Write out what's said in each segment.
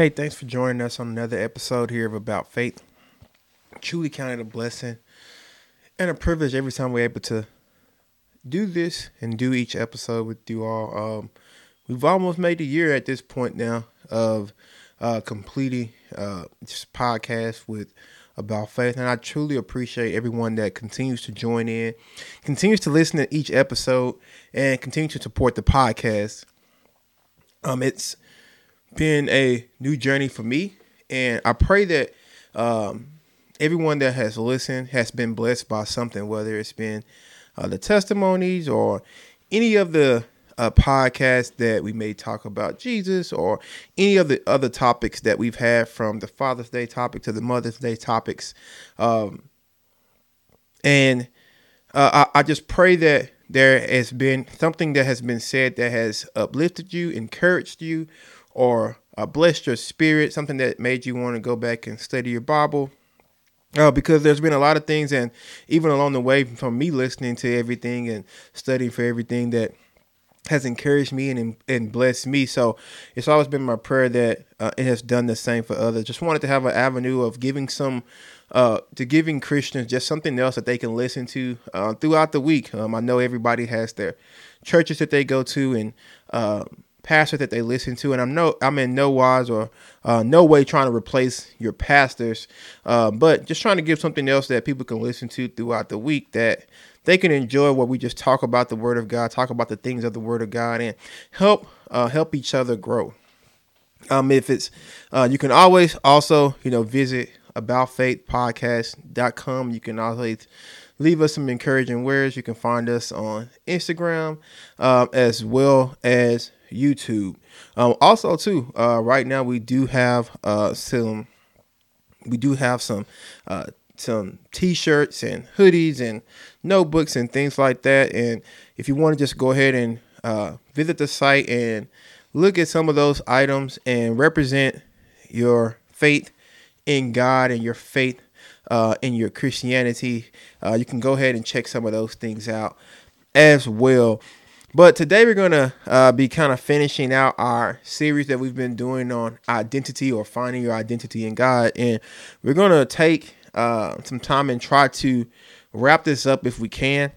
Hey, thanks for joining us on another episode here of About Faith. Truly counted a blessing and a privilege every time we're able to do this and do each episode with you all. Um, we've almost made a year at this point now of uh, completing uh, this podcast with About Faith, and I truly appreciate everyone that continues to join in, continues to listen to each episode, and continue to support the podcast. Um, it's been a new journey for me, and I pray that um, everyone that has listened has been blessed by something, whether it's been uh, the testimonies or any of the uh, podcasts that we may talk about Jesus or any of the other topics that we've had from the Father's Day topic to the Mother's Day topics. Um, and uh, I, I just pray that there has been something that has been said that has uplifted you, encouraged you, or uh, blessed your spirit, something that made you want to go back and study your Bible. Uh, because there's been a lot of things, and even along the way, from me listening to everything and studying for everything that has encouraged me and and blessed me. So it's always been my prayer that uh, it has done the same for others. Just wanted to have an avenue of giving some uh, to giving Christians just something else that they can listen to uh, throughout the week. Um, I know everybody has their churches that they go to and uh, pastor that they listen to, and I'm no I'm in no wise or uh, no way trying to replace your pastors, uh, but just trying to give something else that people can listen to throughout the week that they can enjoy what we just talk about the Word of God, talk about the things of the Word of God, and help uh, help each other grow. Um, if it's uh, you can always also you know visit aboutfaithpodcast.com. You can always leave us some encouraging words. You can find us on Instagram uh, as well as YouTube. Um, also, too, uh, right now we do have uh, some, we do have some, uh, some T-shirts and hoodies and notebooks and things like that. And if you want to just go ahead and uh, visit the site and look at some of those items and represent your faith in God and your faith uh, in your Christianity, uh, you can go ahead and check some of those things out as well. But today we're going to uh, be kind of finishing out our series that we've been doing on identity or finding your identity in God. And we're going to take uh, some time and try to wrap this up if we can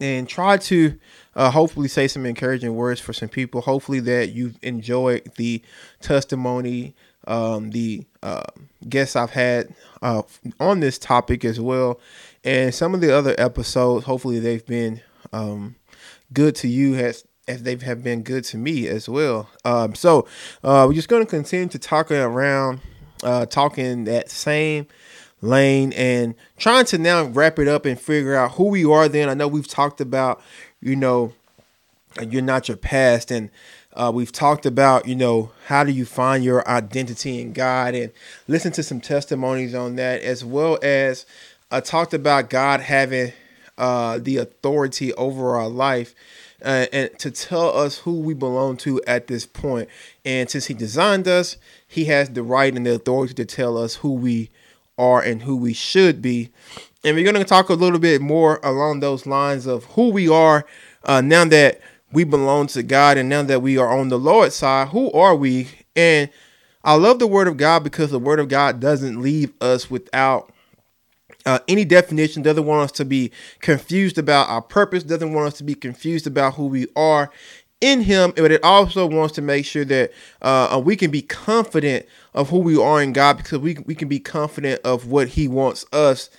and try to uh, hopefully say some encouraging words for some people. Hopefully that you've enjoyed the testimony, um, the uh, guests I've had uh, on this topic as well, and some of the other episodes. Hopefully they've been um, good to you as as they have been good to me as well. Um, so uh, we're just going to continue to talk around, uh, talking that same lane and trying to now wrap it up and figure out who we are. Then I know we've talked about, you know, you're not your past and. Uh, we've talked about, you know, how do you find your identity in God and listen to some testimonies on that, as well as I uh, talked about God having uh, the authority over our life uh, and to tell us who we belong to at this point. And since He designed us, He has the right and the authority to tell us who we are and who we should be. And we're going to talk a little bit more along those lines of who we are uh, now that we belong to God and now that we are on the Lord's side. Who are we? And I love the Word of God because the Word of God doesn't leave us without uh, any definition doesn't want us to be confused about our purpose, doesn't want us to be confused about who we are in Him, but it also wants to make sure that uh, we can be confident of who we are in God because we, we can be confident of what He wants us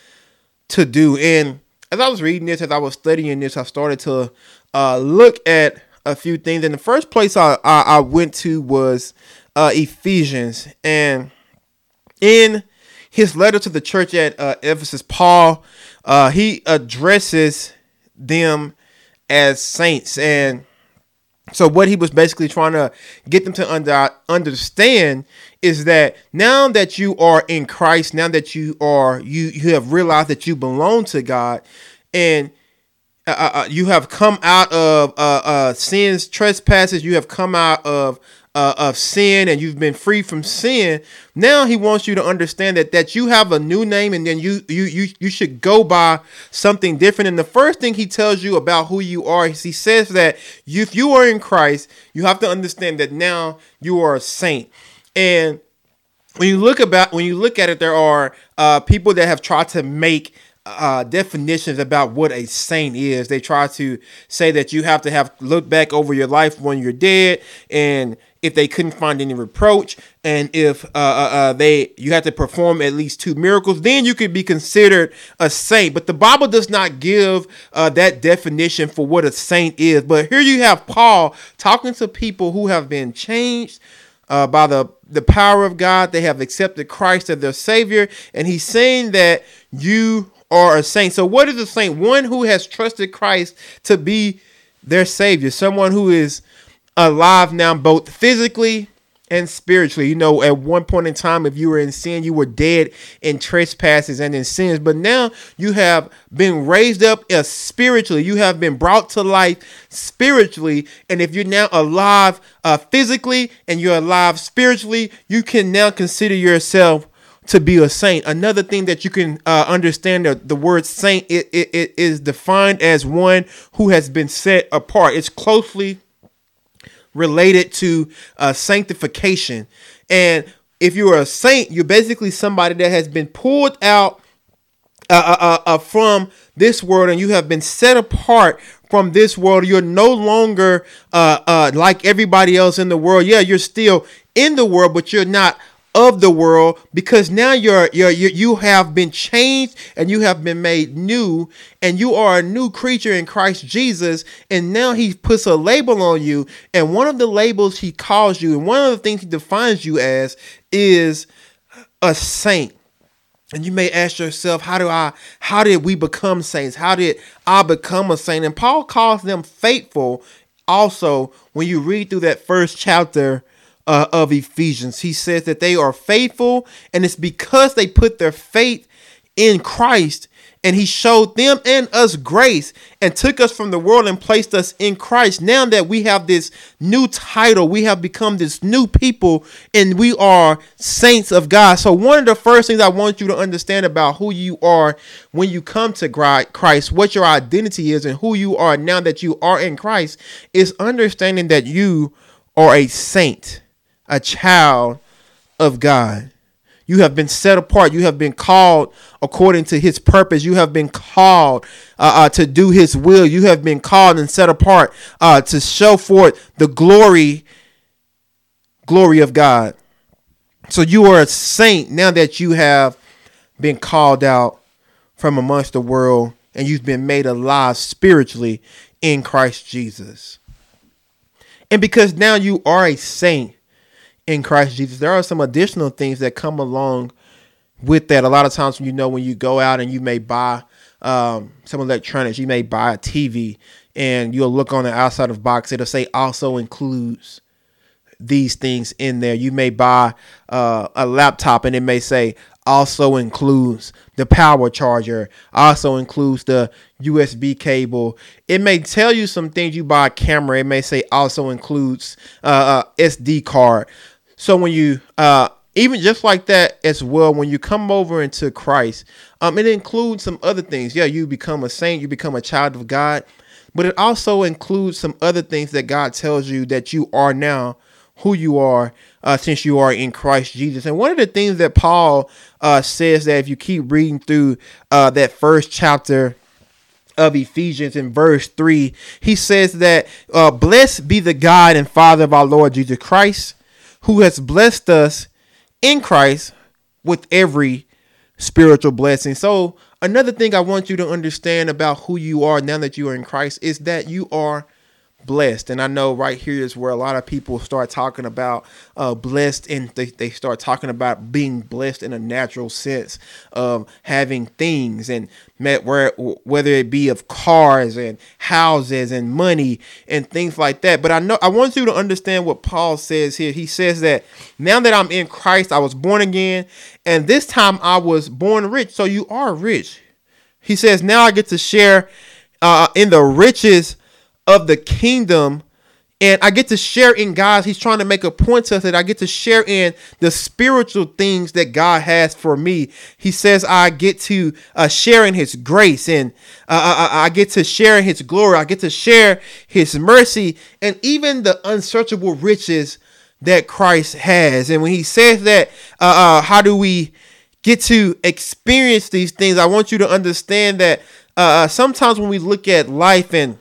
to do. And as I was reading this, as I was studying this, I started to uh, look at a few things. And the first place I, I, I went to was uh, Ephesians. And in his letter to the church at uh, Ephesus, Paul, uh, he addresses them as saints. And so what he was basically trying to get them to under, understand is that now that you are in Christ, now that you are you you have realized that you belong to God and uh, uh, uh you have come out of uh, uh, sins, trespasses. You have come out of uh, of sin and you've been free from sin now he wants you to understand that that you have a new name and then you you you, you should go by something different. And the first thing he tells you about who you are is he says that you, if you are in christ you have to understand that now you are a saint. And when you look about when you look at it, there are uh, people that have tried to make uh, definitions about what a saint is. They try to say that you have to have look back over your life when you're dead, and if they couldn't find any reproach, and if uh, uh, uh, they you have to perform at least two miracles, then you could be considered a saint. But the Bible does not give uh, that definition for what a saint is. But here you have Paul talking to people who have been changed uh, by the the power of God. They have accepted Christ as their Savior, and he's saying that you are a saint. So, what is a saint? One who has trusted Christ to be their Savior, someone who is alive now, both physically and spiritually. You know, at one point in time, if you were in sin, you were dead in trespasses and in sins. But now you have been raised up as spiritually. You have been brought to life spiritually. And if you're now alive uh, physically and you're alive spiritually, you can now consider yourself to be a saint. Another thing that you can uh, understand the, the word saint it, it, it is defined as one who has been set apart. It's closely related to uh, sanctification. And if you're a saint, you're basically somebody that has been pulled out uh, uh, uh, uh, from this world and you have been set apart from this world. You're no longer uh, like everybody else in the world. Yeah, you're still in the world, but you're not of the world because now you're, you're, you you have been changed and you have been made new and you are a new creature in Christ Jesus. And now he puts a label on you. And one of the labels he calls you and one of the things he defines you as is a saint. And you may ask yourself how do i how did we become saints? How did i become a saint? And paul calls them faithful also when you read through that first chapter uh, of Ephesians. He says that they are faithful, and it's because they put their faith in Christ. And he showed them and us grace and took us from the world and placed us in Christ. Now that we have this new title, we have become this new people and we are saints of God. So, one of the first things I want you to understand about who you are when you come to Christ, what your identity is, and who you are now that you are in Christ is understanding that you are a saint a child of God. You have been set apart. You have been called according to his purpose. You have been called uh, uh, to do his will. You have been called and set apart uh, to show forth the glory, glory of God. So you are a saint now that you have been called out from amongst the world and you've been made alive spiritually in Christ Jesus. And because now you are a saint, in Christ Jesus. There are some additional things that come along with that. A lot of times, you know, when you go out and you may buy um, some electronics, you may buy a TV, and you'll look on the outside of the box. It'll say also includes these things in there. You may buy uh, a laptop, and it may say also includes the power charger, also includes the USB cable. It may tell you some things you buy a camera. It may say also includes uh, uh SD card. So when you uh even just like that as well, when you come over into Christ, um, it includes some other things. Yeah, you become a saint, you become a child of God, but it also includes some other things that God tells you that you are now who you are uh, since you are in Christ Jesus. And one of the things that Paul uh, says that if you keep reading through uh, that first chapter of Ephesians in verse 3, he says that, uh, Blessed be the God and Father of our Lord Jesus Christ who has blessed us in Christ with every spiritual blessing. So, another thing I want you to understand about who you are now that you are in Christ is that you are blessed. And I know right here is where a lot of people start talking about uh, blessed and they, they start talking about being blessed in a natural sense of having things and met where whether it be of cars and houses and money and things like that. But I know I want you to understand what Paul says here. He says that now that I'm in Christ, I was born again, and this time I was born rich. So you are rich. He says now I get to share uh, in the riches of the kingdom and I get to share in God's. He's trying to make a point to us that I get to share in the spiritual things that God has for me. He says I get to uh, share in His grace, and uh, I, I, get to share in His glory. I get to share His mercy, and even the unsearchable riches that Christ has. And when he says that, uh, uh, how do we get to experience these things? I want you to understand that uh, uh, sometimes when we look at life and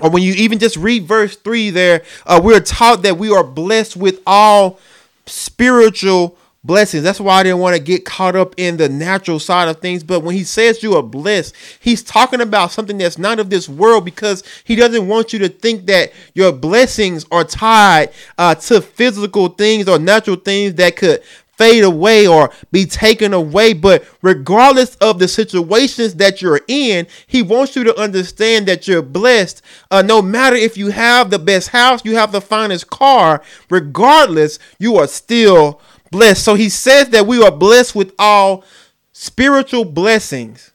or when you even just read verse 3 there, uh, we're taught that we are blessed with all spiritual blessings. That's why I didn't want to get caught up in the natural side of things. But when he says you are blessed, he's talking about something that's not of this world because he doesn't want you to think that your blessings are tied uh, to physical things or natural things that could fade away or be taken away. But regardless of the situations that you're in, He wants you to understand that you're blessed. Uh, no matter if you have the best house, you have the finest car, regardless, you are still blessed. So He says that we are blessed with all spiritual blessings.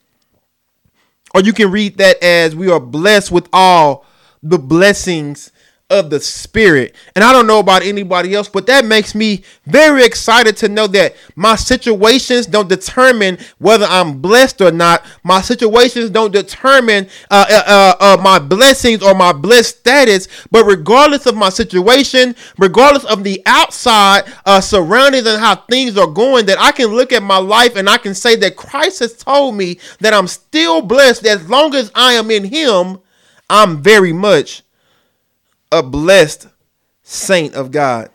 Or you can read that as we are blessed with all the blessings of the spirit. And I don't know about anybody else, but that makes me very excited to know that my situations don't determine whether I'm blessed or not. My situations don't determine uh, uh, uh, uh, my blessings or my blessed status. But regardless of my situation, regardless of the outside uh, surroundings and how things are going, that I can look at my life and I can say that Christ has told me that I'm still blessed as long as I am in Him. I'm very much a blessed saint of God.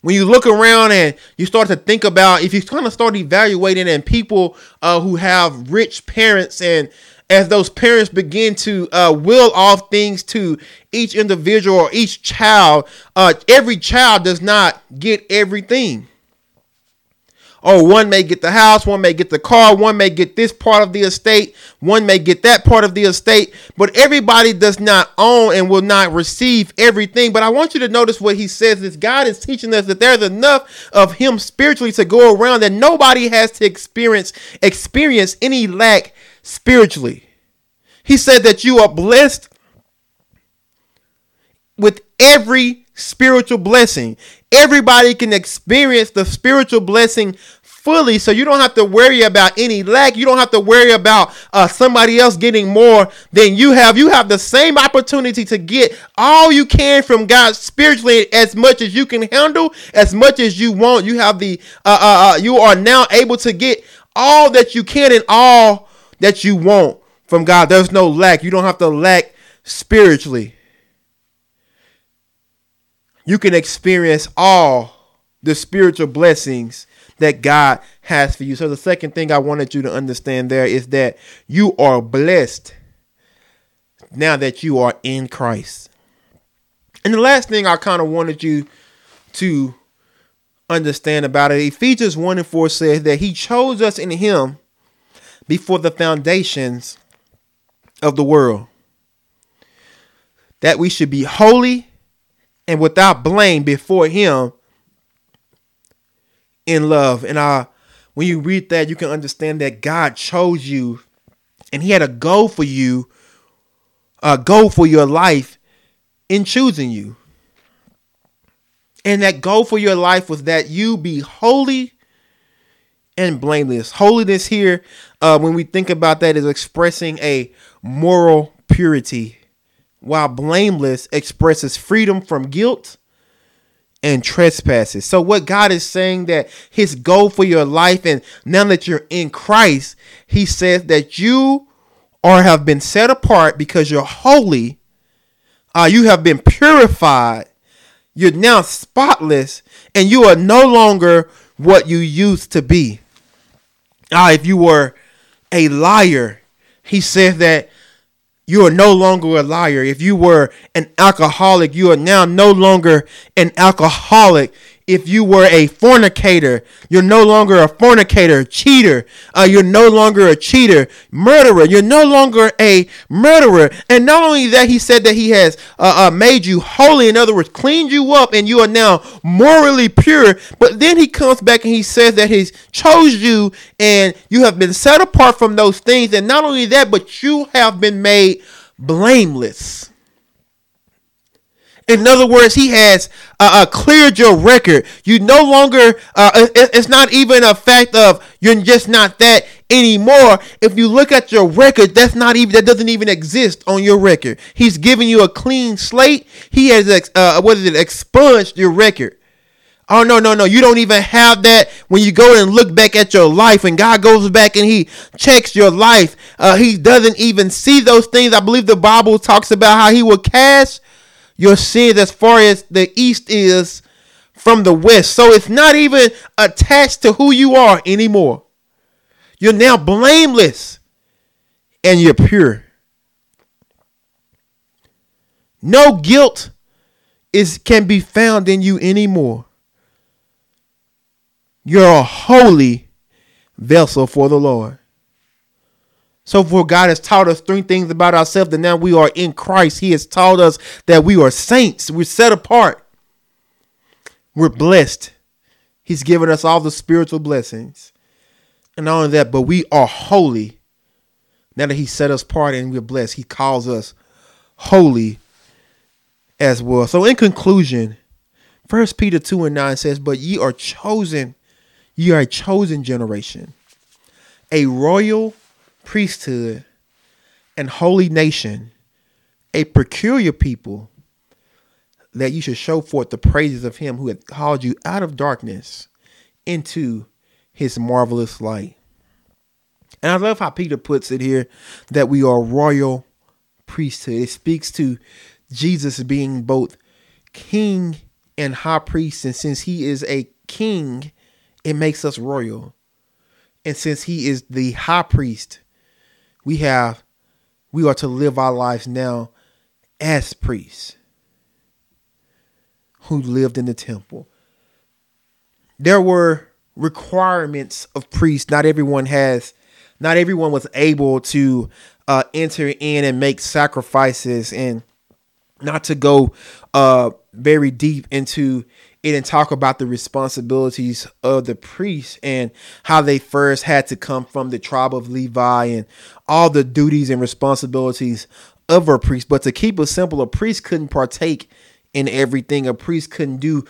When you look around and you start to think about, if you kind of start evaluating and people uh, who have rich parents and as those parents begin to uh, will off things to each individual or each child, uh, every child does not get everything. Oh, one may get the house, one may get the car, one may get this part of the estate, one may get that part of the estate, but everybody does not own and will not receive everything. But I want you to notice what he says is God is teaching us that there's enough of him spiritually to go around that nobody has to experience experience any lack spiritually. He said that you are blessed with every spiritual blessing. Everybody can experience the spiritual blessing fully so you don't have to worry about any lack. You don't have to worry about uh, somebody else getting more than you have. You have the same opportunity to get all you can from god spiritually as much as you can handle as much as you want. You have the uh, uh, uh you are now able to get all that you can and all that you want from god. There's no lack. You don't have to lack spiritually you can experience all the spiritual blessings that God has for you. So, the second thing I wanted you to understand there is that you are blessed now that you are in Christ. And the last thing I kind of wanted you to understand about it Ephesians 1 and 4 says that He chose us in Him before the foundations of the world, that we should be holy and without blame before him in love. And uh when you read that, you can understand that God chose you and he had a goal for you, a goal for your life in choosing you. And that goal for your life was that you be holy and blameless. Holiness here, uh, when we think about that, is expressing a moral purity while blameless expresses freedom from guilt and trespasses. So what God is saying that his goal for your life and now that you're in Christ, he says that you are have been set apart because you're holy. Uh, you have been purified. You're now spotless and you are no longer what you used to be. Uh, if you were a liar, he says that you are no longer a liar. If you were an alcoholic, you are now no longer an alcoholic if you were a fornicator, you're no longer a fornicator, cheater. Uh, you're no longer a cheater, murderer. You're no longer a murderer. And not only that, he said that he has uh, uh, made you holy. In other words, cleaned you up, and you are now morally pure. But then he comes back and he says that he's chose you, and you have been set apart from those things. And not only that, but you have been made blameless. In other words, he has uh, uh, cleared your record. You no longer, uh, it, it's not even a fact of you're just not that. Anymore. If you look at your record, that's not even that doesn't even exist on your record. He's giving you a clean slate. He has uh, what is it expunged your record. Oh no, no, no. You don't even have that when you go and look back at your life and God goes back and he checks your life. Uh, he doesn't even see those things. I believe the Bible talks about how he will cast your sins as far as the east is from the west. So it's not even attached to who you are anymore. You're now blameless and you're pure. No guilt is can be found in you anymore. You're a holy vessel for the Lord. So, for God has taught us three things about ourselves that now we are in Christ. He has taught us that we are saints, we're set apart, we're blessed. He's given us all the spiritual blessings. And not only that, but we are holy. Now that He set us apart and we're blessed, He calls us holy as well. So, in conclusion, First Peter 2 and 9 says, But ye are chosen you are a chosen generation, a royal priesthood, and holy nation, a peculiar people, that you should show forth the praises of him who hath called you out of darkness into his marvelous light. And I love how Peter puts it here that we are royal priesthood. It speaks to Jesus being both king and high priest. And since he is a king, it makes us royal. And since he is the high priest, we have we are to live our lives now as priests who lived in the temple. There were requirements of priests. Not everyone has not everyone was able to uh, enter in and make sacrifices and not to go uh, very deep into it and talk about the responsibilities of the priests and how they first had to come from the tribe of Levi and all the duties and responsibilities of a priest. But to keep it simple, a priest couldn't partake in everything. A priest couldn't do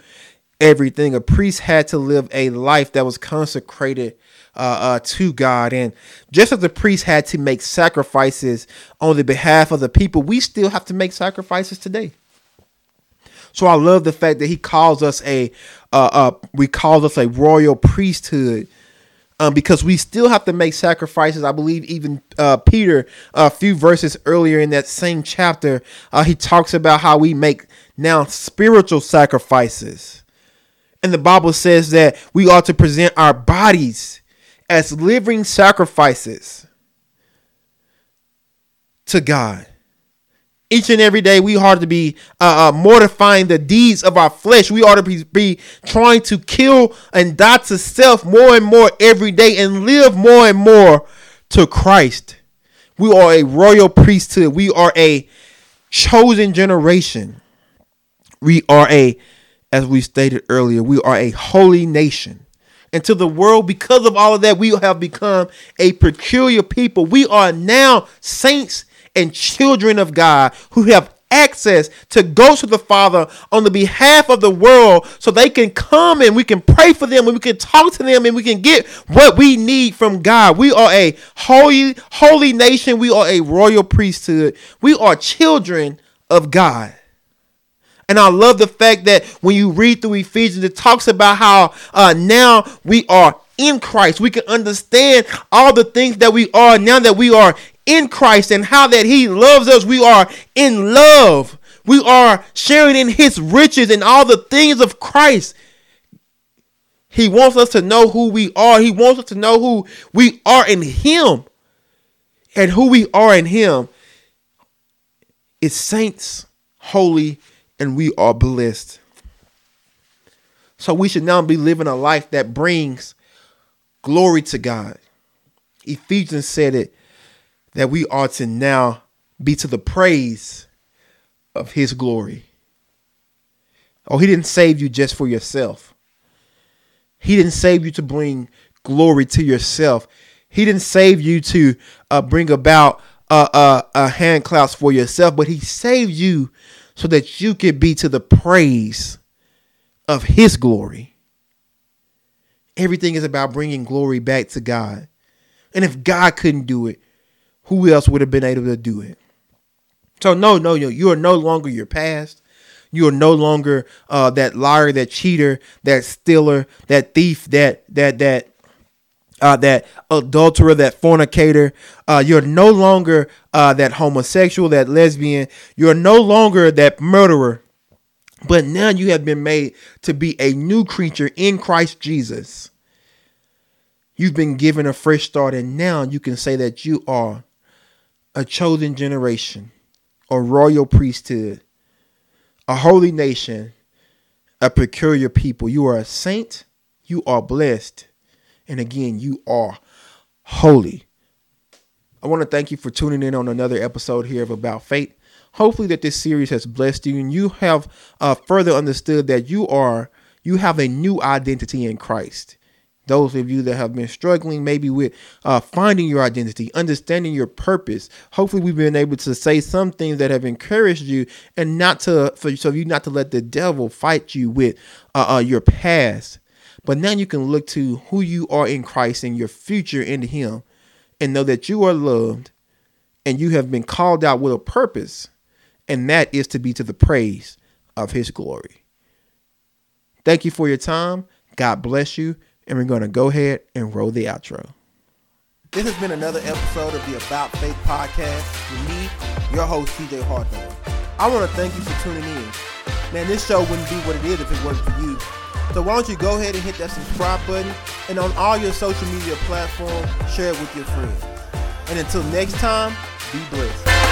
everything. A priest had to live a life that was consecrated uh, uh, to God. And just as the priest had to make sacrifices on the behalf of the people, we still have to make sacrifices today. So I love the fact that he calls us a uh, uh we calls us a royal priesthood. Um, because we still have to make sacrifices. I believe even uh, Peter, a few verses earlier in that same chapter, uh, he talks about how we make now spiritual sacrifices. And the Bible says that we ought to present our bodies as living sacrifices to God. Each and every day, we ought to be uh, uh, mortifying the deeds of our flesh. We ought to be, be trying to kill and die to self more and more every day and live more and more to Christ. We are a royal priesthood. We are a chosen generation. We are a, as we stated earlier, we are a holy nation. And to the world, because of all of that, we have become a peculiar people. We are now saints and children of God who have access to go to the Father on the behalf of the world so they can come and we can pray for them and we can talk to them and we can get what we need from God. We are a holy, holy nation. We are a royal priesthood. We are children of God. And I love the fact that when you read through Ephesians, it talks about how uh, now we are in Christ. We can understand all the things that we are now that we are in Christ and how that He loves us. We are in love. We are sharing in His riches and all the things of Christ. He wants us to know who we are. He wants us to know who we are in Him. And who we are in Him is saints, holy, and we are blessed. So we should now be living a life that brings glory to God. Ephesians said it that we ought to now be to the praise of his glory. Oh, he didn't save you just for yourself. He didn't save you to bring glory to yourself. He didn't save you to uh, bring about uh, uh, a hand clasp for yourself, but he saved you so that you could be to the praise of his glory. Everything is about bringing glory back to God. And if God couldn't do it, who else would have been able to do it? So no, no, no, you are no longer your past. You are no longer uh, that liar, that cheater, that stealer, that thief, that that that uh, that adulterer, that fornicator. Uh, you're no longer uh, that homosexual, that lesbian. You're no longer that murderer. But now you have been made to be a new creature in Christ Jesus. You've been given a fresh start, and now you can say that you are a chosen generation, a royal priesthood, a holy nation, a peculiar people. You are a saint, you are blessed, and again, you are holy. I want to thank you for tuning in on another episode here of About Faith. Hopefully, that this series has blessed you and you have uh, further understood that you are you have a new identity in Christ those of you that have been struggling maybe with uh, finding your identity, understanding your purpose. Hopefully, we've been able to say some things that have encouraged you, and not to for so you not to let the devil fight you with uh, uh, your past. But now you can look to who you are in Christ and your future in Him, and know that you are loved, and you have been called out with a purpose, and that is to be to the praise of His glory. Thank you for your time. God bless you and we're going to go ahead and roll the outro. This has been another episode of the About Faith podcast with me, your host, TJ Hawthorne. I want to thank you for tuning in. Man, this show wouldn't be what it is if it wasn't for you. So why don't you go ahead and hit that subscribe button and on all your social media platforms, share it with your friends. And until next time, be blessed.